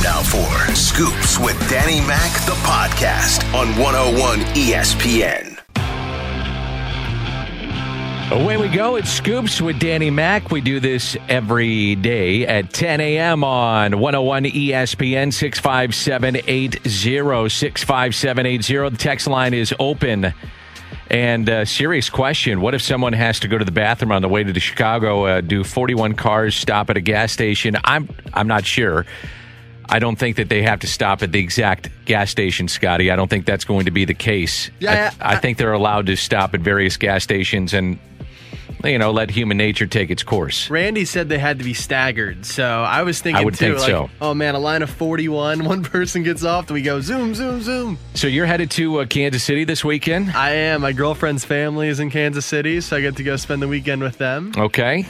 Time now for Scoops with Danny Mac, the podcast on 101 ESPN. Away we go. It's Scoops with Danny Mac. We do this every day at 10 a.m. on 101 ESPN 65780. 65780. The text line is open. And uh, serious question: What if someone has to go to the bathroom on the way to the Chicago? Uh, do 41 cars stop at a gas station? I'm I'm not sure. I don't think that they have to stop at the exact gas station, Scotty. I don't think that's going to be the case. Yeah, I, I, I think they're allowed to stop at various gas stations and you know, let human nature take its course. Randy said they had to be staggered, so I was thinking I would too, think like, so. oh man, a line of 41, one person gets off, we go zoom, zoom, zoom. So you're headed to uh, Kansas City this weekend? I am. My girlfriend's family is in Kansas City, so I get to go spend the weekend with them. Okay.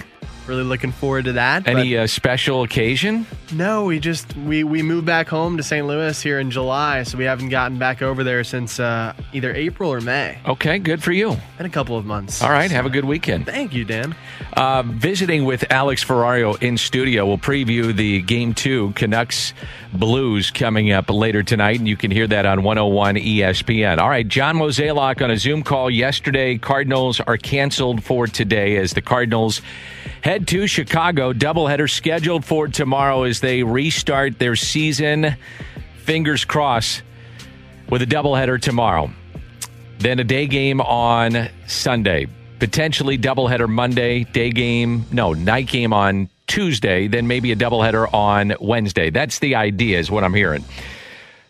Really looking forward to that. Any uh, special occasion? No, we just we we moved back home to St. Louis here in July, so we haven't gotten back over there since uh, either April or May. Okay, good for you. In a couple of months. All right, have a good weekend. Thank you, Dan. Uh, visiting with Alex Ferrario in studio. We'll preview the game two Canucks Blues coming up later tonight, and you can hear that on 101 ESPN. All right, John Mozeliak on a Zoom call yesterday. Cardinals are canceled for today as the Cardinals head to Chicago. Doubleheader scheduled for tomorrow as they restart their season. Fingers crossed with a doubleheader tomorrow. Then a day game on Sunday. Potentially doubleheader Monday, day game, no, night game on Tuesday, then maybe a doubleheader on Wednesday. That's the idea, is what I'm hearing.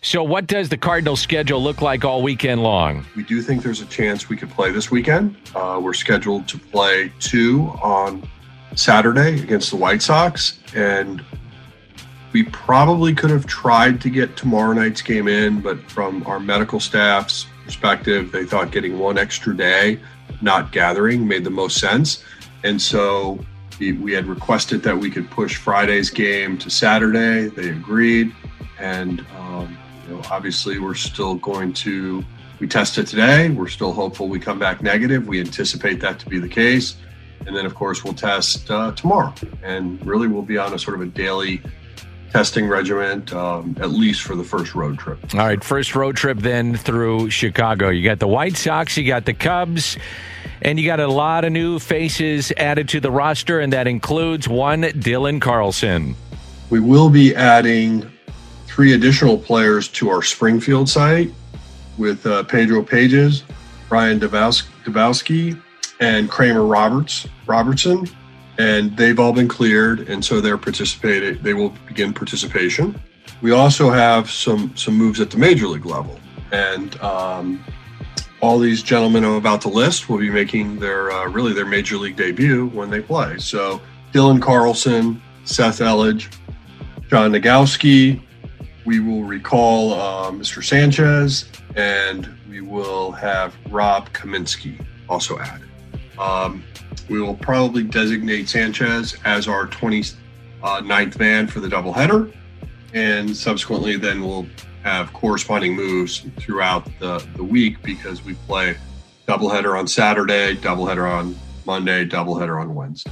So, what does the Cardinals' schedule look like all weekend long? We do think there's a chance we could play this weekend. Uh, we're scheduled to play two on Saturday against the White Sox, and we probably could have tried to get tomorrow night's game in, but from our medical staff's perspective, they thought getting one extra day, not gathering, made the most sense. And so we, had requested that we could push Friday's game to Saturday. They agreed. And, um, you know, obviously, we're still going to, we tested today. We're still hopeful we come back negative. We anticipate that to be the case. And then, of course, we'll test uh, tomorrow. And really, we'll be on a sort of a daily testing regiment, um, at least for the first road trip. All right, first road trip then through Chicago. You got the White Sox, you got the Cubs, and you got a lot of new faces added to the roster, and that includes one Dylan Carlson. We will be adding three additional players to our Springfield site with uh, Pedro Pages, Brian Dabowski, and Kramer Roberts Robertson and they've all been cleared, and so they're participating. They will begin participation. We also have some some moves at the major league level, and um, all these gentlemen I'm about to list will be making their uh, really their major league debut when they play. So Dylan Carlson, Seth Elledge, John Nogowski. We will recall uh, Mr. Sanchez, and we will have Rob Kaminsky also added. Um, we will probably designate Sanchez as our 29th man for the doubleheader. And subsequently, then we'll have corresponding moves throughout the, the week because we play doubleheader on Saturday, doubleheader on Monday, doubleheader on Wednesday.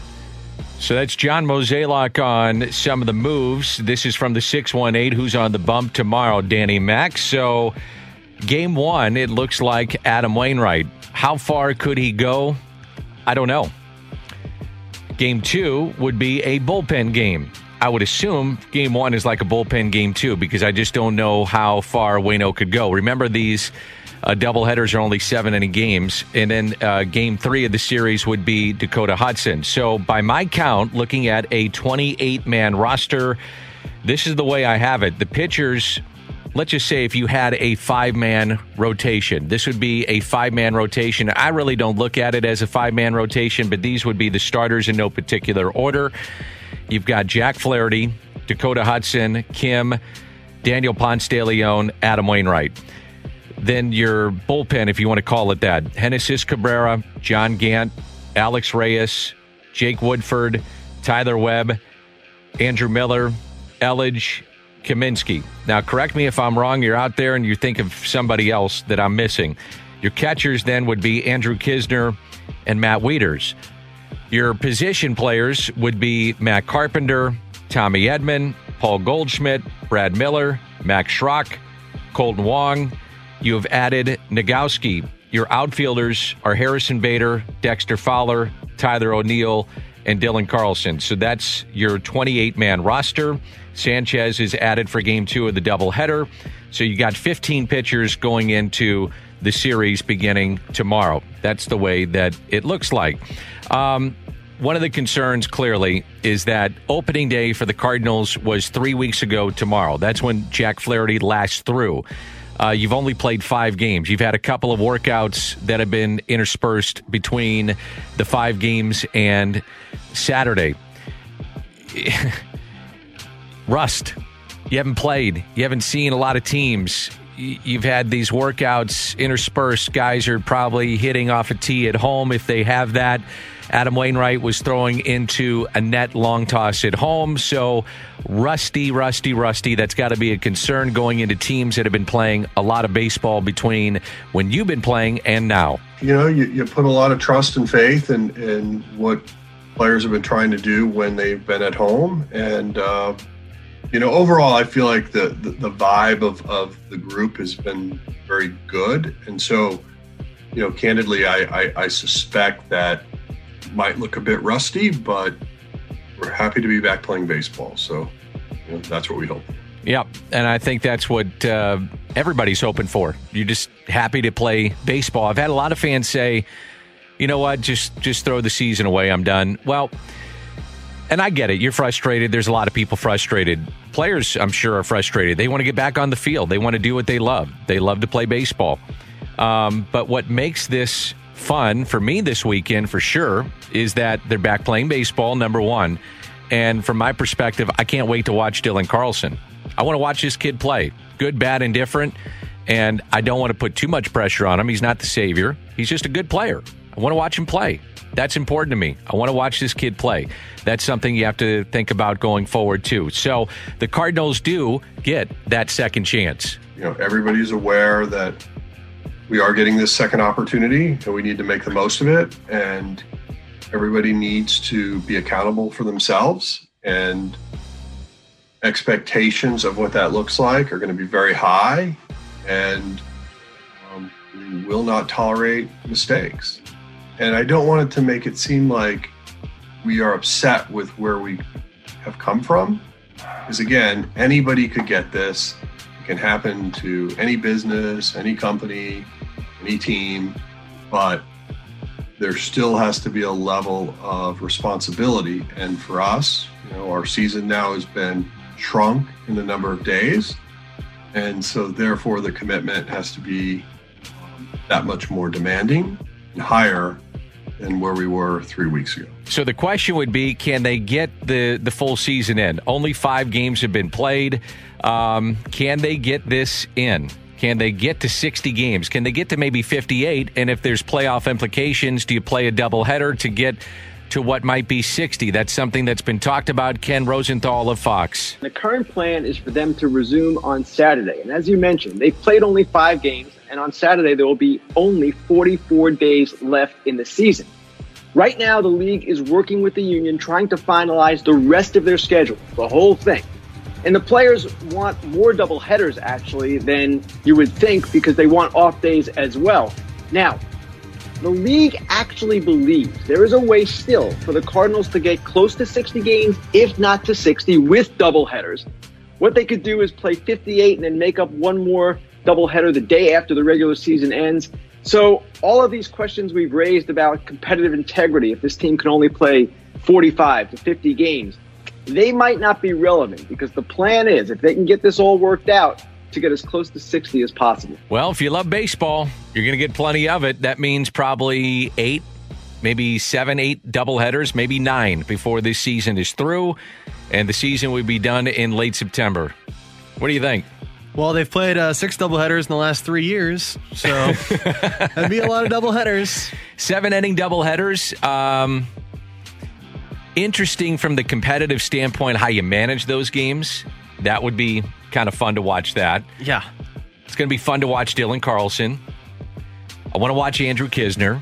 So that's John Mozeliak on some of the moves. This is from the 618 who's on the bump tomorrow, Danny Max. So game one, it looks like Adam Wainwright. How far could he go? I don't know. Game two would be a bullpen game. I would assume game one is like a bullpen game too, because I just don't know how far Wayno could go. Remember, these uh, double headers are only seven inning games, and then uh, game three of the series would be Dakota Hudson. So, by my count, looking at a 28 man roster, this is the way I have it. The pitchers let's just say if you had a five man rotation, this would be a five man rotation. I really don't look at it as a five man rotation, but these would be the starters in no particular order. You've got Jack Flaherty, Dakota Hudson, Kim, Daniel Ponce de Leon, Adam Wainwright. Then your bullpen, if you want to call it that Genesis Cabrera, John Gant, Alex Reyes, Jake Woodford, Tyler Webb, Andrew Miller, Elledge, Kaminsky. Now, correct me if I'm wrong. You're out there and you think of somebody else that I'm missing. Your catchers then would be Andrew Knizner and Matt Wieters. Your position players would be Matt Carpenter, Tommy Edman, Paul Goldschmidt, Brad Miller, Max Schrock, Kolten Wong. You have added Nogowski. Your outfielders are Harrison Bader, Dexter Fowler, Tyler O'Neill, and Dylan Carlson. So that's your 28 man roster. Sanchez is added for game two of the doubleheader. So you got 15 pitchers going into the series beginning tomorrow. That's the way that it looks like. Um, one of the concerns clearly is that opening day for the Cardinals was three weeks ago tomorrow. That's when Jack Flaherty last threw. Uh, you've only played five games. You've had a couple of workouts that have been interspersed between the five games and Saturday. Rust. You haven't played. You haven't seen a lot of teams. You've had these workouts interspersed. Guys are probably hitting off a tee at home if they have that. Adam Wainwright was throwing into a net long toss at home. So rusty, rusty, rusty. That's got to be a concern going into teams that have been playing a lot of baseball between when you've been playing and now. You know, you, you put a lot of trust and faith in, in what players have been trying to do when they've been at home. And, uh, you know, overall, I feel like the, the, the vibe of, of the group has been very good. And so, you know, candidly, I, I, I suspect that might look a bit rusty, but we're happy to be back playing baseball. So you know, that's what we hope. Yep, and I think that's what uh, everybody's hoping for. You're just happy to play baseball. I've had a lot of fans say, "You know what? Just just throw the season away. I'm done." Well, and I get it. You're frustrated. There's a lot of people frustrated. Players, I'm sure, are frustrated. They want to get back on the field. They want to do what they love. They love to play baseball. Um, but what makes this fun for me this weekend for sure is that they're back playing baseball, number one. And from my perspective, I can't wait to watch Dylan Carlson. I want to watch this kid play, good, bad, and different. And I don't want to put too much pressure on him. He's not the savior, he's just a good player. I want to watch him play. That's important to me. I want to watch this kid play. That's something you have to think about going forward, too. So the Cardinals do get that second chance. You know, everybody's aware that we are getting this second opportunity and we need to make the most of it. And everybody needs to be accountable for themselves and expectations of what that looks like are going to be very high and um, we will not tolerate mistakes and i don't want it to make it seem like we are upset with where we have come from because again anybody could get this it can happen to any business any company any team, but there still has to be a level of responsibility. And for us, you know, our season now has been shrunk in the number of days. And so, therefore, the commitment has to be um, that much more demanding and higher than where we were three weeks ago. So the question would be: Can they get the the full season in? Only five games have been played. Um, can they get this in? Can they get to 60 games? Can they get to maybe 58? And if there's playoff implications, do you play a doubleheader to get to what might be 60? That's something that's been talked about. Ken Rosenthal of Fox. The current plan is for them to resume on Saturday. And as you mentioned, they played only five games. And on Saturday, there will be only 44 days left in the season. Right now, the league is working with the union trying to finalize the rest of their schedule, the whole thing. And the players want more double headers actually than you would think because they want off days as well. Now, the league actually believes there is a way still for the Cardinals to get close to 60 games, if not to 60, with double headers. What they could do is play 58 and then make up one more doubleheader the day after the regular season ends. So, all of these questions we've raised about competitive integrity, if this team can only play 45 to 50 games, they might not be relevant because the plan is if they can get this all worked out to get as close to 60 as possible. Well, if you love baseball, you're going to get plenty of it. That means probably eight, maybe seven, eight doubleheaders, maybe nine before this season is through. And the season would be done in late September. What do you think? Well, they've played uh, six doubleheaders in the last three years, so that'd be a lot of doubleheaders. Seven inning doubleheaders. Um, interesting from the competitive standpoint how you manage those games. That would be kind of fun to watch that. Yeah. It's going to be fun to watch Dylan Carlson. I want to watch Andrew Knizner.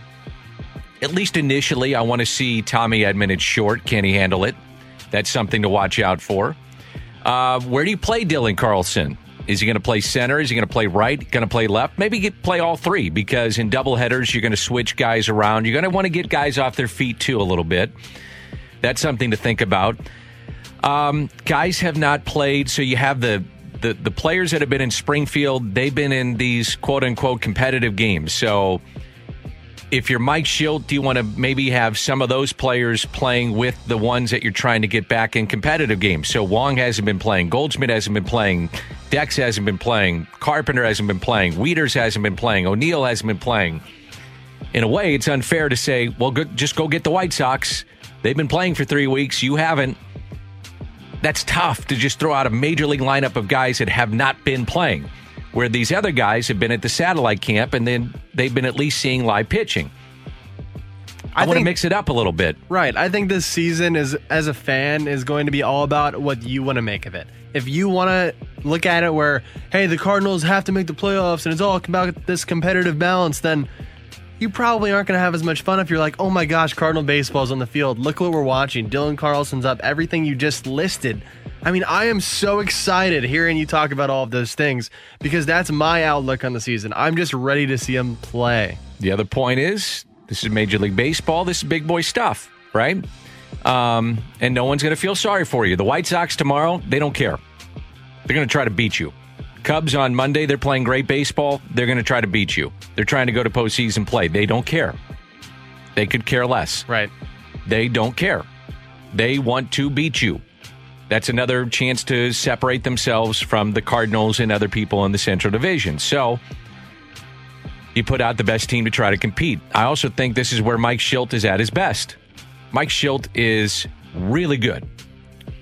At least initially, I want to see Tommy Edman at short. Can he handle it? That's something to watch out for. Uh, where do you play Dylan Carlson? Is he going to play center? Is he going to play right? Going to play left? Maybe get, play all three because in double headers, you're going to switch guys around. You're going to want to get guys off their feet too a little bit. That's something to think about. Um, guys have not played, so you have the, the the players that have been in Springfield. They've been in these quote unquote competitive games. So if you're Mike Shildt, do you want to maybe have some of those players playing with the ones that you're trying to get back in competitive games? So Wong hasn't been playing, Goldschmidt hasn't been playing, Dex hasn't been playing, Carpenter hasn't been playing, Wieters hasn't been playing, O'Neill hasn't been playing. In a way, it's unfair to say, well, go, just go get the White Sox. They've been playing for three weeks. You haven't. That's tough to just throw out a major league lineup of guys that have not been playing where these other guys have been at the satellite camp and then they've been at least seeing live pitching. I, I want to mix it up a little bit. Right. I think this season is as a fan is going to be all about what you want to make of it. If you want to look at it where hey, the Cardinals have to make the playoffs and it's all about this competitive balance, then you probably aren't going to have as much fun if you're like, "Oh my gosh, Cardinal baseball's on the field. Look what we're watching. Dylan Carlson's up. Everything you just listed." I mean, I am so excited hearing you talk about all of those things because that's my outlook on the season. I'm just ready to see him play. The other point is this is Major League Baseball. This is big boy stuff, right? Um, and no one's going to feel sorry for you. The White Sox tomorrow, they don't care. They're going to try to beat you. Cubs on Monday, they're playing great baseball. They're going to try to beat you. They're trying to go to postseason play. They don't care. They could care less. Right. They don't care. They want to beat you. That's another chance to separate themselves from the Cardinals and other people in the Central Division. So you put out the best team to try to compete. I also think this is where Mike Shildt is at his best. Mike Shildt is really good.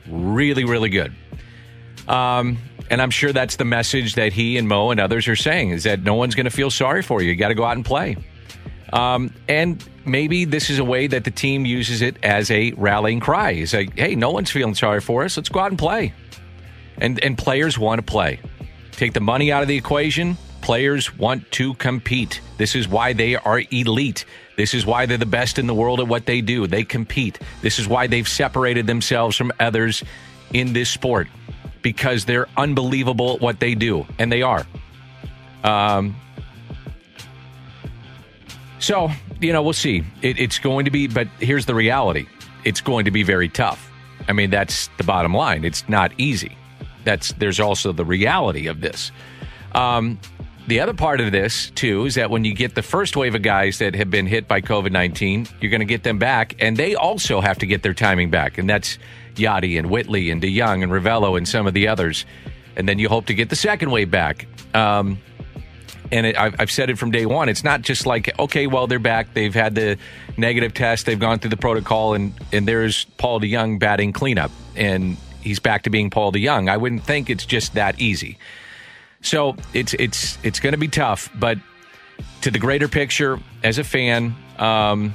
Really, really good. Um, and I'm sure that's the message that he and Mo and others are saying is that no one's going to feel sorry for you. You got to go out and play. Um, and maybe this is a way that the team uses it as a rallying cry. It's like, hey, no one's feeling sorry for us. Let's go out and play. And and players want to play. Take the money out of the equation. Players want to compete. This is why they are elite. This is why they're the best in the world at what they do. They compete. This is why they've separated themselves from others in this sport because they're unbelievable at what they do, and they are. Um, so, you know, we'll see. It, it's going to be, but here's the reality it's going to be very tough. I mean, that's the bottom line. It's not easy. That's there's also the reality of this. Um, the other part of this too is that when you get the first wave of guys that have been hit by COVID nineteen, you're going to get them back, and they also have to get their timing back, and that's Yadi and Whitley and DeJong and Ravelo and some of the others, and then you hope to get the second wave back. Um, and it, I've, I've said it from day one. It's not just like, okay, well, they're back. They've had the negative test. They've gone through the protocol, and and there's Paul DeJong batting cleanup, and he's back to being Paul DeJong. I wouldn't think it's just that easy. So it's it's it's going to be tough, but to the greater picture, as a fan, um,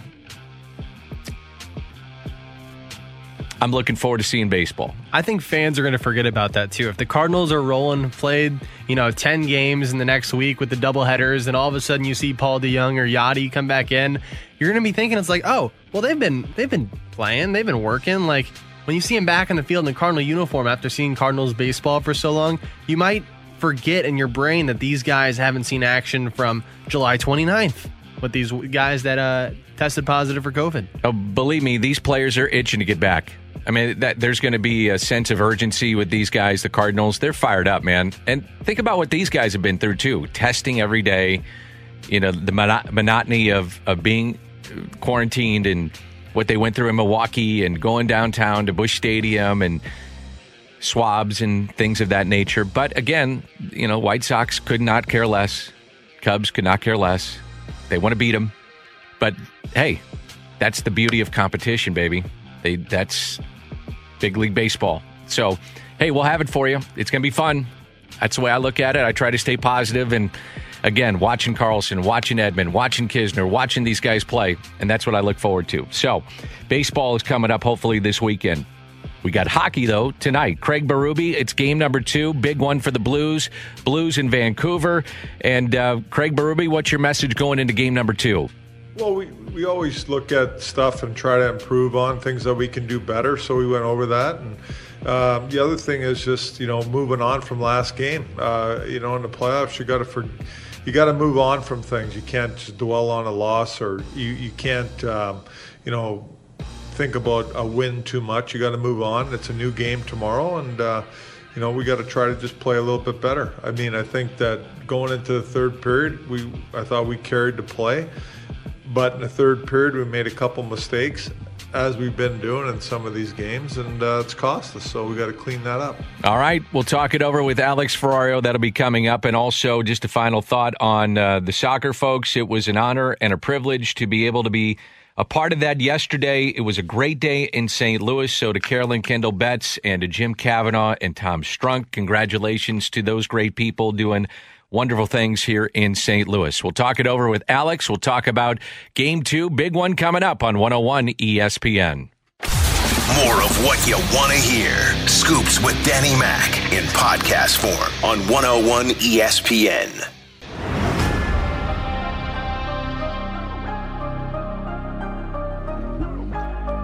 I'm looking forward to seeing baseball. I think fans are going to forget about that too. If the Cardinals are rolling, played, you know, 10 games in the next week with the double headers, and all of a sudden you see Paul DeJong or Yadi come back in, you're going to be thinking it's like, oh, well, they've been they've been playing, they've been working. Like when you see him back in the field in the Cardinal uniform after seeing Cardinals baseball for so long, you might forget in your brain that these guys haven't seen action from July 29th with these guys that uh, tested positive for COVID. Oh, believe me, these players are itching to get back. I mean, that there's going to be a sense of urgency with these guys, the Cardinals. They're fired up, man. And think about what these guys have been through too: testing every day. You know, the monotony of of being quarantined and what they went through in Milwaukee and going downtown to Busch Stadium and swabs and things of that nature. But again, you know, White Sox could not care less. Cubs could not care less. They want to beat them. But hey, that's the beauty of competition, baby. They that's big league baseball. So, hey, we'll have it for you. It's going to be fun. That's the way I look at it. I try to stay positive and again, watching Carlson, watching Edman, watching Knizner, watching these guys play, and that's what I look forward to. So, baseball is coming up hopefully this weekend. We got hockey though tonight. Craig Berube, it's game number two, big one for the Blues. Blues in Vancouver, and uh, Craig Berube, what's your message going into game number two? Well, we, we always look at stuff and try to improve on things that we can do better. So we went over that, and Um, the other thing is just you know moving on from last game. Uh, you know, in the playoffs, you got to for, you got to move on from things. You can't dwell on a loss, or you you can't um, you know think about a win too much. You got to move on. It's a new game tomorrow, and uh, you know we got to try to just play a little bit better. I mean, I think that going into the third period, we I thought we carried the play, but in the third period we made a couple mistakes, as we've been doing in some of these games, and uh, it's cost us. So we got to clean that up. All right, we'll talk it over with Alex Ferrario. That'll be coming up, and also just a final thought on uh, the soccer folks. It was an honor and a privilege to be able to be a part of that yesterday. It was a great day in St. Louis. So to Carolyn Kindle Betts and to Jim Kavanaugh and Tom Strunk, congratulations to those great people doing wonderful things here in St. Louis. We'll talk it over with Alex. We'll talk about game two, big one coming up on 101 ESPN. More of what you want to hear. Scoops with Danny Mac in podcast form on 101 ESPN.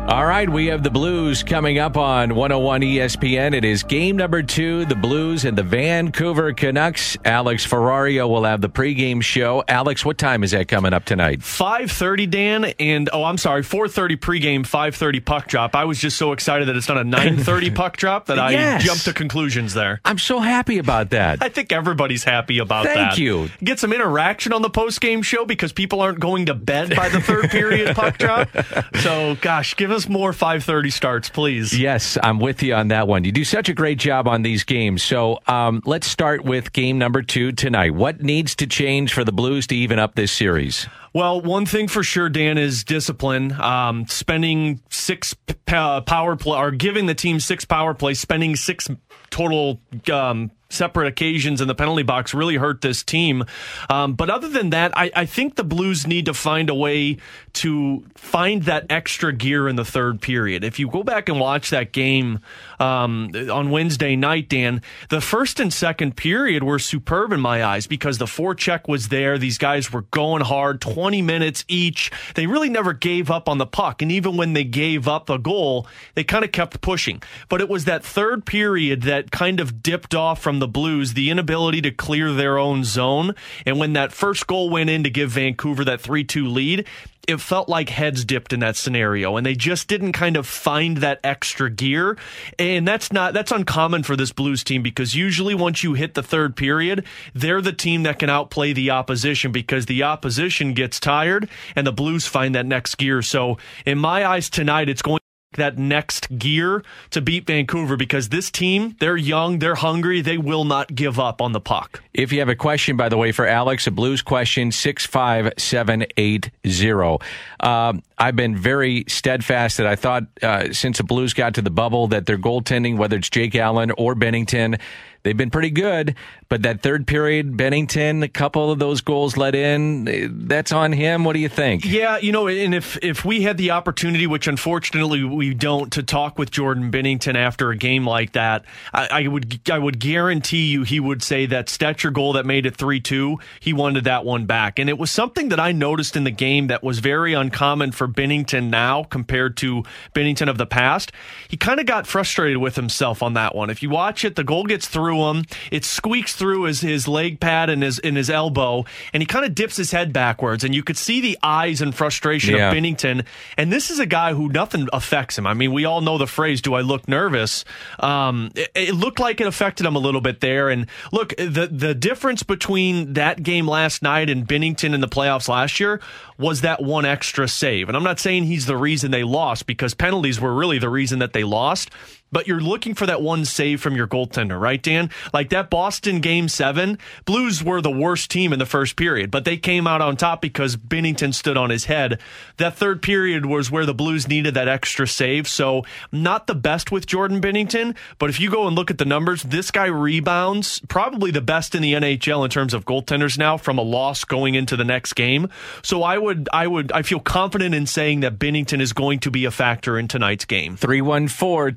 All right, we have the Blues coming up on 101 ESPN. It is game number two, the Blues and the Vancouver Canucks. Alex Ferrario will have the pregame show. Alex, what time is that coming up tonight? 5.30, Dan, and, oh, I'm sorry, 4.30 pregame, 5.30 puck drop. I was just so excited that it's not a 9.30 puck drop that Yes. I jumped to conclusions there. I'm so happy about that. I think everybody's happy about Thank that. Thank you. Get some interaction on the postgame show because people aren't going to bed by the third period puck drop. So, gosh, give us more 5:30 starts, please. Yes, I'm with you on that one. You do such a great job on these games. So um, let's start with game number two tonight. What needs to change for the Blues to even up this series? Well, one thing for sure, Dan, is discipline. Um, spending six p- power play or giving the team six power plays, spending six total um, separate occasions in the penalty box really hurt this team. Um, but other than that, I, I think the Blues need to find a way to find that extra gear in the third period. If you go back and watch that game um, on Wednesday night, Dan, the first and second period were superb in my eyes because the forecheck was there. These guys were going hard, 20 minutes each. They really never gave up on the puck. And even when they gave up a goal, they kind of kept pushing. But it was that third period that kind of dipped off from the Blues, the inability to clear their own zone. And when that first goal went in to give Vancouver that 3 2 lead, it felt like heads dipped in that scenario and they just didn't kind of find that extra gear. And that's not that's uncommon for this blues team because usually once you hit the third period they're the team that can outplay the opposition because the opposition gets tired and the blues find that next gear. So in my eyes tonight it's going that next gear to beat Vancouver because this team, they're young, they're hungry, they will not give up on the puck. If you have a question, by the way, for Alex, a blues question, 65780. Um, I've been very steadfast that I thought uh, since the Blues got to the bubble that their goaltending, whether it's Jake Allen or Binnington, they've been pretty good. But that third period, Binnington, a couple of those goals let in, that's on him. What do you think? Yeah, you know, and if if we had the opportunity, which unfortunately we don't, to talk with Jordan Binnington after a game like that, I, I would I would guarantee you he would say that Stecher goal that made it three two, he wanted that one back, and it was something that I noticed in the game that was very uncommon for Binnington now compared to Binnington of the past. He kind of got frustrated with himself on that one. If you watch it, the goal gets through him, it squeaks through his his leg pad and his in his elbow, and he kind of dips his head backwards, and you could see the eyes and frustration Yeah. of Binnington. And this is a guy who nothing affects him. I mean, we all know the phrase, "Do I look nervous?" Um, it, it looked like it affected him a little bit there. And look, the the difference between that game last night and Binnington in the playoffs last year was that one extra save. And I'm not saying he's the reason they lost because penalties were really the reason that they lost. But you're looking for that one save from your goaltender, right, Dan? Like that Boston game seven, Blues were the worst team in the first period, but they came out on top because Binnington stood on his head. That third period was where the Blues needed that extra save. So, not the best with Jordan Binnington, but if you go and look at the numbers, this guy rebounds probably the best in the NHL in terms of goaltenders now from a loss going into the next game. So, I would, I would, I feel confident in saying that Binnington is going to be a factor in tonight's game. 314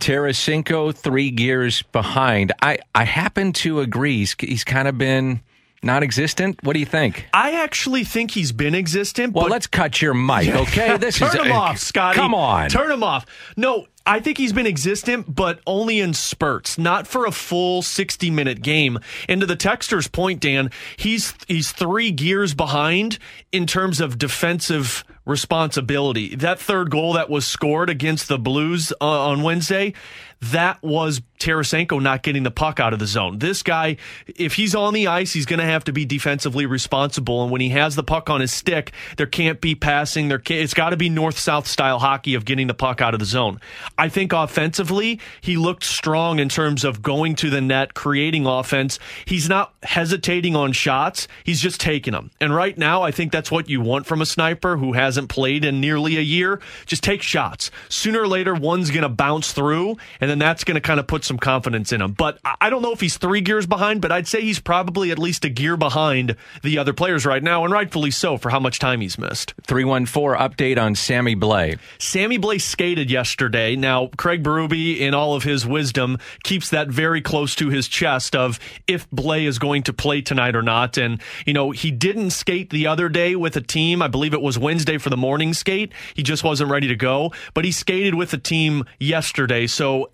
Tarasenko, three gears behind. I, I happen to agree. He's, he's kind of been non existent. What do you think? I actually think he's been existent. Well, but let's cut your mic, okay? This Turn is him off, Scotty. Come on. Turn him off. No, I think he's been existent, but only in spurts, not for a full 60 minute game. And to the texter's point, Dan, he's he's three gears behind in terms of defensive responsibility. That third goal that was scored against the Blues uh, on Wednesday, that was Tarasenko not getting the puck out of the zone. This guy, if he's on the ice, he's going to have to be defensively responsible. And when he has the puck on his stick, there can't be passing. There can't, it's got to be north south style hockey of getting the puck out of the zone. I think offensively, he looked strong in terms of going to the net, creating offense. He's not hesitating on shots. He's just taking them. And right now, I think that's what you want from a sniper who hasn't played in nearly a year. Just take shots. Sooner or later, one's going to bounce through, and then that's going to kind of put some confidence in him. But I don't know if he's three gears behind, but I'd say he's probably at least a gear behind the other players right now, and rightfully so for how much time he's missed. 314 update on Sammy Blais. Sammy Blais skated yesterday. Now, Craig Berube, in all of his wisdom, keeps that very close to his chest of if Blais is going to play tonight or not. And, you know, he didn't skate the other day with a team. I believe it was Wednesday for the morning skate. He just wasn't ready to go, but he skated with the team yesterday. So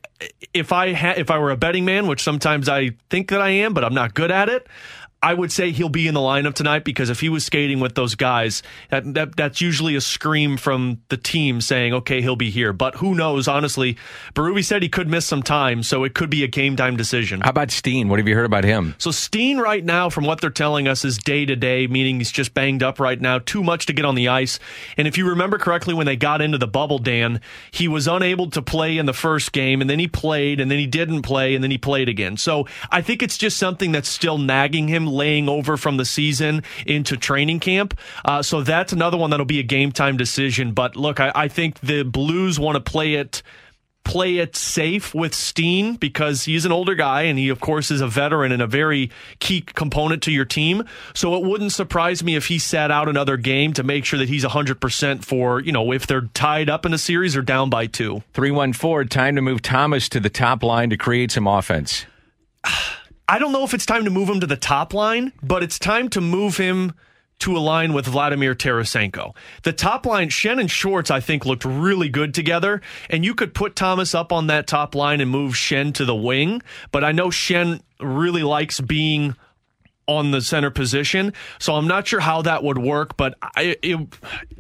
if I ha- if I were a betting man, which sometimes I think that I am, but I'm not good at it, I would say he'll be in the lineup tonight because if he was skating with those guys, that, that, that's usually a scream from the team saying, okay, he'll be here. But who knows? Honestly, Berube said he could miss some time, so it could be a game time decision. How about Steen? What have you heard about him? So Steen right now, from what they're telling us, is day to day, meaning he's just banged up right now, too much to get on the ice. And if you remember correctly, when they got into the bubble, Dan, he was unable to play in the first game, and then he played, and then he didn't play, and then he played again. So I think it's just something that's still nagging him laying over from the season into training camp. Uh, so that's another one that'll be a game time decision. But look, I, I think the Blues want to play it play it safe with Steen because he's an older guy and he, of course, is a veteran and a very key component to your team. So it wouldn't surprise me if he sat out another game to make sure that he's 100% for, you know, if they're tied up in a series or down by two. 314, time to move Thomas to the top line to create some offense. I don't know if it's time to move him to the top line, but it's time to move him to align with Vladimir Tarasenko. The top line, Schenn and Schwartz, I think, looked really good together. And you could put Thomas up on that top line and move Schenn to the wing. But I know Schenn really likes being on the center position. So I'm not sure how that would work, but I, it,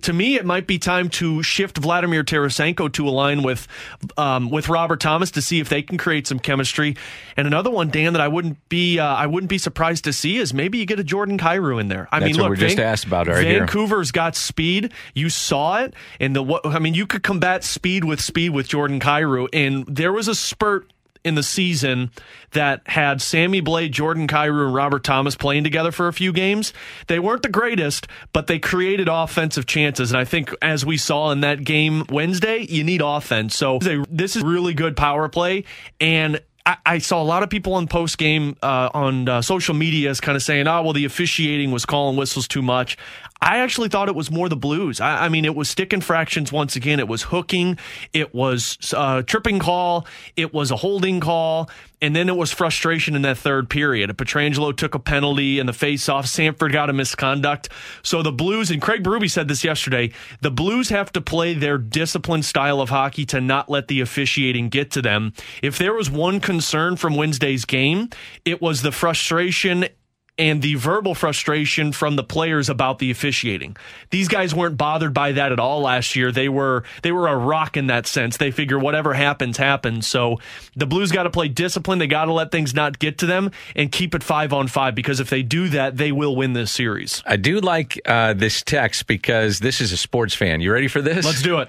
to me, it might be time to shift Vladimir Tarasenko to align with um, with Robert Thomas to see if they can create some chemistry. And another one, Dan, that I wouldn't be uh, I wouldn't be surprised to see is maybe you get a Jordan Kyrou in there. I That's mean, look, we're just Van- asked about right Vancouver's here. got speed. You saw it, and the what I mean, you could combat speed with speed with Jordan Kyrou, and there was a spurt in the season that had Sammy Blais, Jordan Kyrou, and Robert Thomas playing together for a few games. They weren't the greatest, but they created offensive chances. And I think as we saw in that game Wednesday, you need offense. So this is really good power play. And I, saw a lot of people on post game uh, on uh, social media is kind of saying, "Oh, well, the officiating was calling whistles too much." I actually thought it was more the Blues. I, I mean, it was stick infractions once again. It was hooking. It was uh, tripping call. It was a holding call. And then it was frustration in that third period. Pietrangelo took a penalty in the faceoff. Sanford got a misconduct. So the Blues, and Craig Berube said this yesterday, the Blues have to play their disciplined style of hockey to not let the officiating get to them. If there was one concern from Wednesday's game, it was the frustration and the verbal frustration from the players about the officiating. These guys weren't bothered by that at all last year. They were they were a rock in that sense. They figure whatever happens happens. So the Blues got to play discipline. They got to let things not get to them and keep it 5 on 5 because if they do that, they will win this series. I do like uh, this text because this is a sports fan. You ready for this? Let's do it.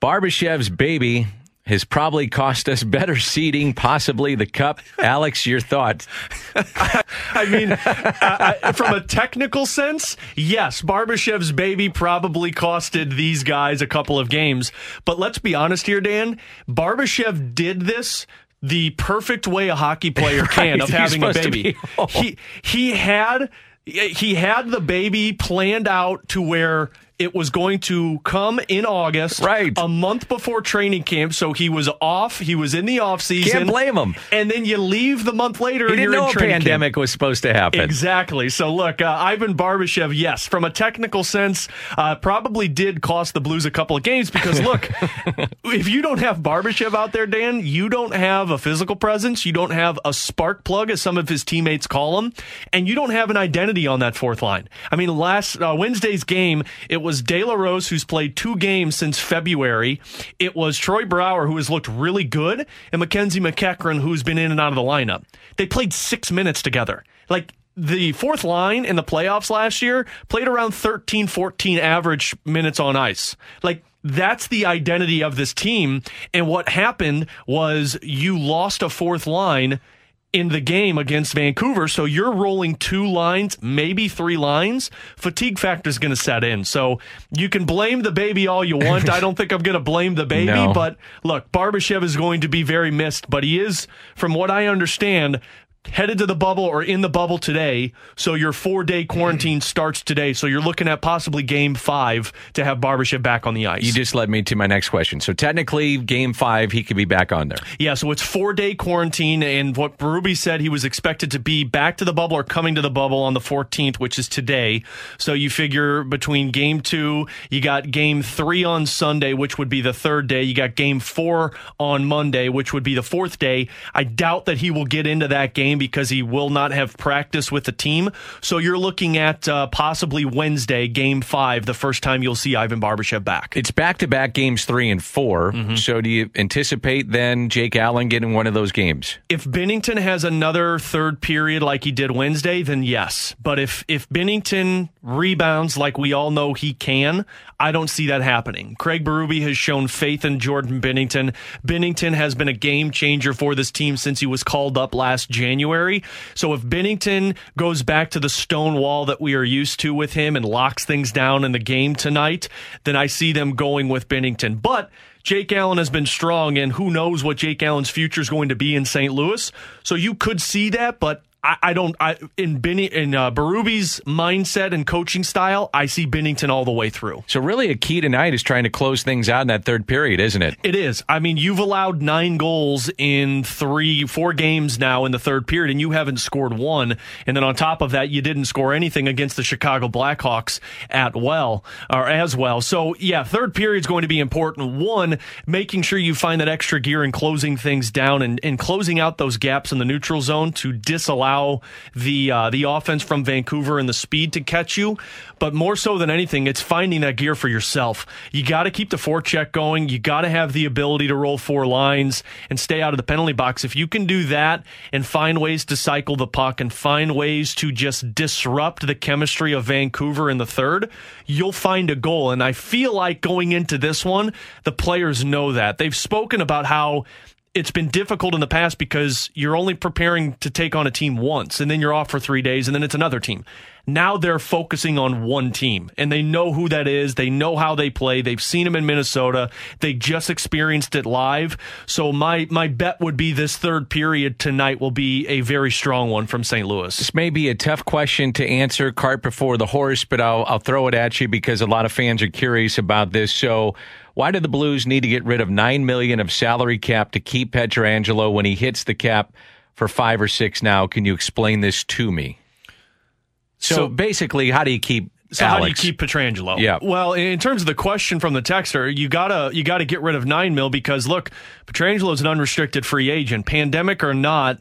Barbashev's baby has probably cost us better seating, possibly the cup. Alex, your thoughts? I mean, uh, from a technical sense, yes, Barbashev's baby probably costed these guys a couple of games. But let's be honest here, Dan. Barbashev did this the perfect way a hockey player can right, of having a baby. He he had he had the baby planned out to where it was going to come in August, Right. a month before training camp. So he was off. He was in the off season. Can't blame him. And then you leave the month later. He and didn't you're know a training camp. pandemic was supposed to happen. Exactly. So look, uh, Ivan Barbashev, yes, from a technical sense, uh, probably did cost the Blues a couple of games because look, if you don't have Barbashev out there, Dan, you don't have a physical presence, you don't have a spark plug, as some of his teammates call him, and you don't have an identity on that fourth line. I mean, last uh, Wednesday's game, it was De La Rose who's played two games since February. It was Troy Brouwer who has looked really good, and MacKenzie MacEachern who's been in and out of the lineup. They played six minutes together. Like the fourth line in the playoffs last year played around 13, 14 average minutes on ice. Like, that's the identity of this team. And what happened was you lost a fourth line in the game against Vancouver. So you're rolling two lines, maybe three lines. Fatigue factor is going to set in. So you can blame the baby all you want. I don't think I'm going to blame the baby, No. but look, Barbashev is going to be very missed, but he is, from what I understand, headed to the bubble or in the bubble today. So your four day quarantine starts today. So you're looking at possibly game five to have Barbashev back on the ice. You just led me to my next question. So technically, game five, he could be back on there. Yeah, so it's four day quarantine, and what Berube said he was expected to be back to the bubble or coming to the bubble on the 14th, which is today. So you figure between game two, you got game three on Sunday, which would be the third day. You got game four on Monday, which would be the fourth day. I doubt that he will get into that game because he will not have practice with the team. So you're looking at uh, possibly Wednesday, game five, the first time you'll see Ivan Barbashev back. It's back to back games three and 4 Mm-hmm. So do you anticipate then Jake Allen getting one of those games? if Binnington has another third period like he did Wednesday, then yes. But if if Binnington rebounds like we all know he can, I don't see that happening. Craig Berube has shown faith in Jordan Binnington. Binnington has been a game changer for this team since he was called up last January. So if Binnington goes back to the stone wall that we are used to with him and locks things down in the game tonight, then I see them going with Binnington. But Jake Allen has been strong, and who knows what Jake Allen's future is going to be in St. Louis. So you could see that, but I, I don't. I, in Benny in uh, Berube's mindset and coaching style, I see Binnington all the way through. So really, a key tonight is trying to close things out in that third period, isn't it? It is. I mean, you've allowed nine goals in three, four games now in the third period, and you haven't scored one. And then on top of that, you didn't score anything against the Chicago Blackhawks at well or as well. So yeah, third period is going to be important. One, making sure you find that extra gear and closing things down and, and closing out those gaps in the neutral zone to disallow the uh, the offense from Vancouver and the speed to catch you. But more so than anything, it's finding that gear for yourself. You got to keep the forecheck going. You got to have the ability to roll four lines and stay out of the penalty box. If you can do that and find ways to cycle the puck and find ways to just disrupt the chemistry of Vancouver in the third, you'll find a goal. And I feel like going into this one, the players know that. They've spoken about how it's been difficult in the past because you're only preparing to take on a team once and then you're off for three days and then it's another team. Now they're focusing on one team and they know who that is. They know how they play. They've seen them in Minnesota. They just experienced it live. So my, my bet would be this third period tonight will be a very strong one from St. Louis. This may be a tough question to answer, cart before the horse, but I'll, I'll throw it at you because a lot of fans are curious about this. So, why do the Blues need to get rid of nine million of salary cap to keep Pietrangelo when he hits the cap for five or six now? Can you explain this to me? So, So- basically, how do you keep So how do you keep Pietrangelo? Yeah. Well, in terms of the question from the texter, you gotta you gotta get rid of nine mil because look, Pietrangelo is an unrestricted free agent, pandemic or not.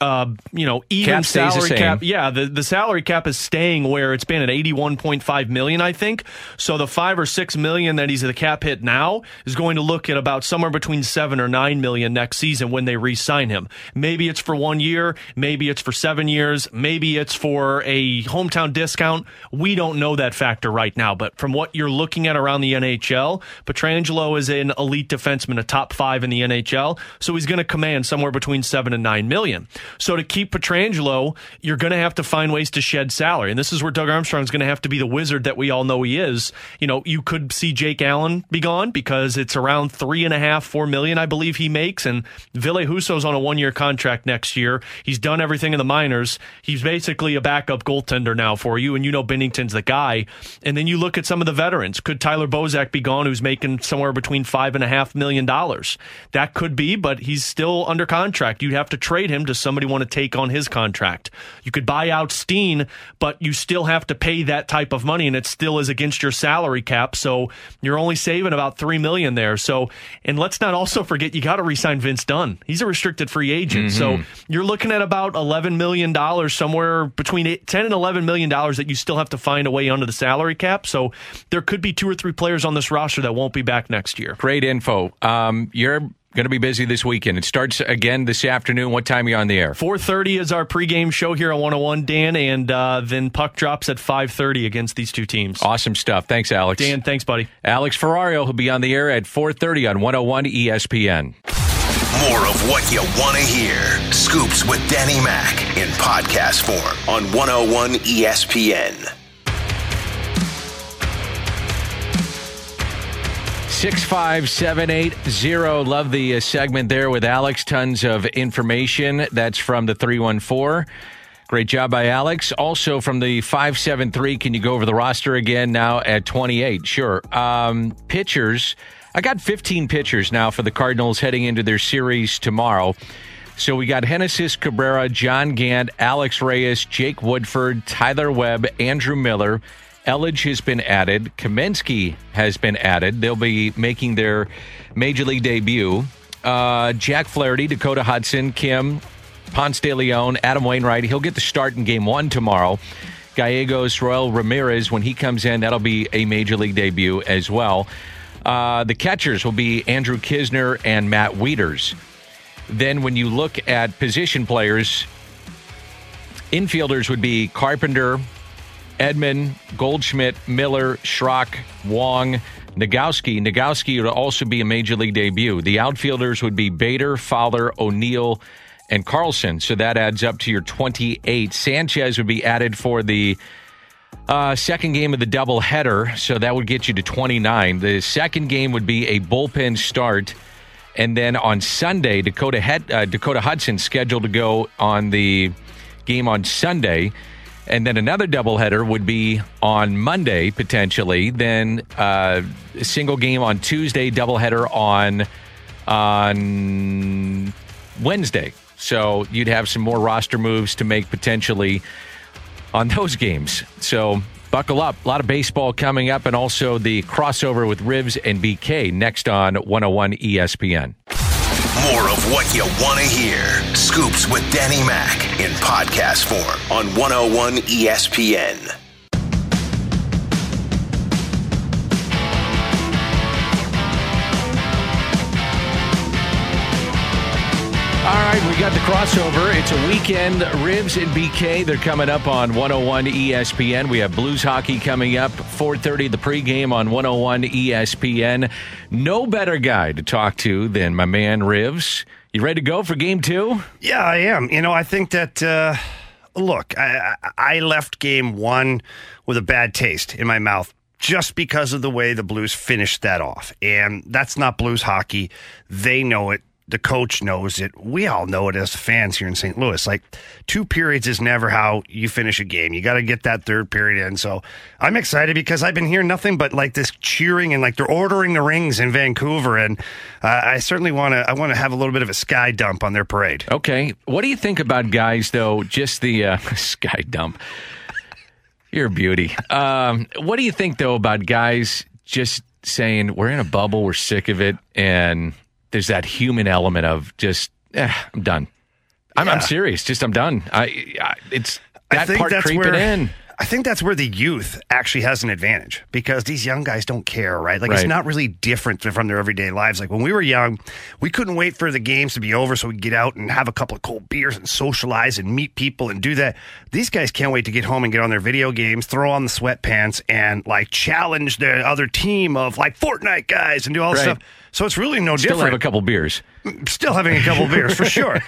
Uh, you know, even Cap salary cap. Yeah, the the salary cap is staying where it's been at eighty one point five million, I think. So the five or six million that he's at the cap hit now is going to look at about somewhere between seven or nine million next season when they re-sign him. Maybe it's for one year, maybe it's for seven years, maybe it's for a hometown discount. We don't know that factor right now, but from what you're looking at around the NHL, Pietrangelo is an elite defenseman, a top five in the NHL, so he's going to command somewhere between seven and nine million. So to keep Pietrangelo, you're going to have to find ways to shed salary, and this is where Doug Armstrong's going to have to be the wizard that we all know he is. You know, you could see Jake Allen be gone because it's around three and a half, four million, I believe he makes, and Ville Husso's on a one-year contract next year. He's done everything in the minors. He's basically a backup goaltender now for you, and you know Binnington's the guy. Guy. And then you look at some of the veterans. Could Tyler Bozak be gone, who's making somewhere between five and a half million dollars? That could be, but he's still under contract. You'd have to trade him. Does somebody want to take on his contract? You could buy out Steen, but you still have to pay that type of money, and it still is against your salary cap. So you're only saving about three million there. So, and let's not also forget you got to resign Vince Dunn. He's a restricted free agent. So mm-hmm. you're looking at about eleven million dollars, somewhere between ten and eleven million dollars that you still have to find a way under the salary cap. So there could be two or three players on this roster that won't be back next year. Great info. Um, you're going to be busy this weekend. It starts again this afternoon. What time are you on the air? 4.30 is our pregame show here on 101, Dan, and uh, then puck drops at 5.30 against these two teams. Awesome stuff. Thanks, Alex. Dan, thanks, buddy. Alex Ferrario will be on the air at 4:30 on 101 ESPN. More of what you want to hear. Scoops with Danny Mac in podcast form on 101 ESPN. 65780. Love the uh, segment there with Alex. Tons of information. That's from the 314. Great job by Alex. Also from the 573, can you go over the roster again now at 28? Sure. Um, pitchers. I got 15 pitchers now for the Cardinals heading into their series tomorrow. So we got Genesis Cabrera, John Gant, Alex Reyes, Jake Woodford, Tyler Webb, Andrew Miller. Elledge has been added. Kaminsky has been added. They'll be making their major league debut. Uh, Jack Flaherty, Dakota Hudson, Kim, Ponce de Leon, Adam Wainwright. He'll get the start in game one tomorrow. Gallegos, Roel Ramirez, when he comes in, that'll be a major league debut as well. Uh, the catchers will be Andrew Knizner and Matt Wieters. Then, when you look at position players, infielders would be Carpenter, Edman, Goldschmidt, Miller, Schrock, Wong, Nogowski. Nogowski would also be a major league debut. The outfielders would be Bader, Fowler, O'Neill, and Carlson. So that adds up to your 28. Sanchez would be added for the uh, second game of the doubleheader. So that would get you to 29. The second game would be a bullpen start. And then on Sunday, Dakota, uh, Dakota Hudson scheduled to go on the game on Sunday. And then another doubleheader would be on Monday, potentially. Then uh, single game on Tuesday, doubleheader on on Wednesday. So you'd have some more roster moves to make potentially on those games. So buckle up. A lot of baseball coming up, and also the crossover with Ribs and BK next on 101 ESPN. More of what you want to hear. Scoops with Danny Mac in podcast form on 101 ESPN. All right, we got the crossover. It's a weekend. Ribs and BK, they're coming up on 101 ESPN. We have Blues hockey coming up, 4.30 the pregame on 101 ESPN. No better guy to talk to than my man Rivs. You ready to go for game two? Yeah, I am. You know, I think that. Uh, look, I I left game one with a bad taste in my mouth just because of the way the Blues finished that off, and that's not Blues hockey. They know it. The coach knows it. We all know it as fans here in St. Louis. Like two periods is never how you finish a game. You got to get that third period in. So I'm excited because I've been hearing nothing but like this cheering and like they're ordering the rings in Vancouver, and uh, I certainly want to. I want to have a little bit of a sky dump on their parade. Okay. What do you think about guys, though? Just the uh, sky dump. You're beauty. Um, what do you think, though, about guys just saying, we're in a bubble, we're sick of it, and there's that human element of just, eh, I'm done. I'm, I'm serious. Just, I'm done. I, I it's that part creeping where, in. I think that's where the youth actually has an advantage because these young guys don't care, right? Like Right. it's not really different from their everyday lives. Like when we were young, we couldn't wait for the games to be over so we'd get out and have a couple of cold beers and socialize and meet people and do that. These guys can't wait to get home and get on their video games, throw on the sweatpants and like challenge the other team of like Fortnite guys and do all this Right. stuff. So it's really no Still different have a couple beers. still having a couple beers for sure.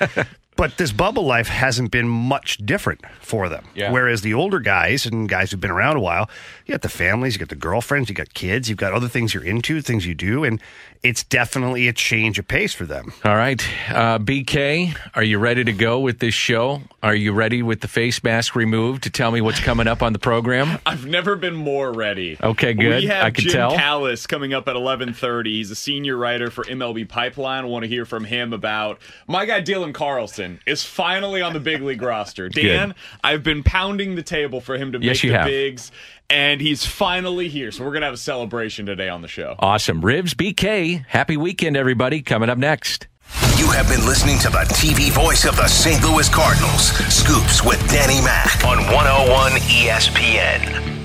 But this bubble life hasn't been much different for them. Yeah. Whereas the older guys and guys who've been around a while, you got the families, you got the girlfriends, you got kids, you've got other things you're into, things you do, and it's definitely a change of pace for them. All right. Uh, BK, are you ready to go with this show? Are you ready with the face mask removed to tell me what's coming up on the program? I've never been more ready. Okay, good. We have I can Jim tell. Callis coming up at 11:30. He's a senior writer for MLB Pipeline. I want to hear from him about my guy Dylan Carlson is finally on the big league roster. Dan, Good. I've been pounding the table for him to Yes, make you the have. bigs, and he's finally here. So we're gonna have a celebration today on the show. Awesome. Ribs, BK, happy weekend, everybody. Coming up next. You have been listening to the TV voice of the St. Louis Cardinals, Scoops with Danny Mac on 101 ESPN.